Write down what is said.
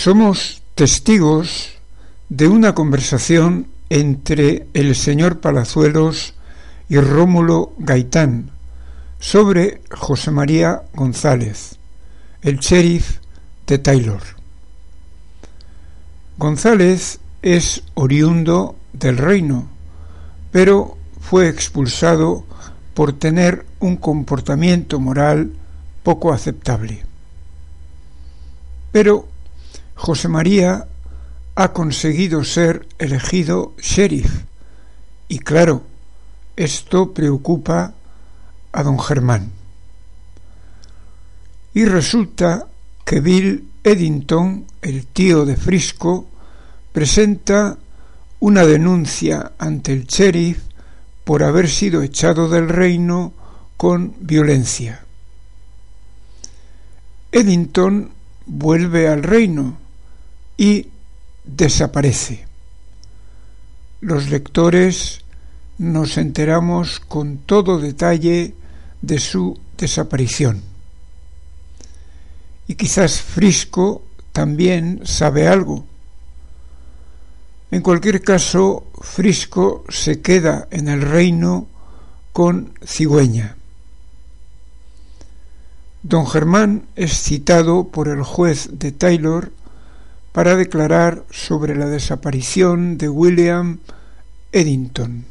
Somos testigos de una conversación entre el señor Palazuelos y Rómulo Gaitán sobre José María González, el sheriff de Taylor. González es oriundo del reino, pero fue expulsado por tener un comportamiento moral poco aceptable. Pero José María ha conseguido ser elegido sheriff y claro, esto preocupa a don Germán. Y resulta que Bill Eddington, el tío de Frisco, presenta una denuncia ante el sheriff por haber sido echado del reino con violencia. Eddington vuelve al reino y desaparece. Los lectores nos enteramos con todo detalle de su desaparición. Y quizás Frisco también sabe algo. En cualquier caso, Frisco se queda en el reino con cigüeña. Don Germán es citado por el juez de Taylor para declarar sobre la desaparición de William Eddington.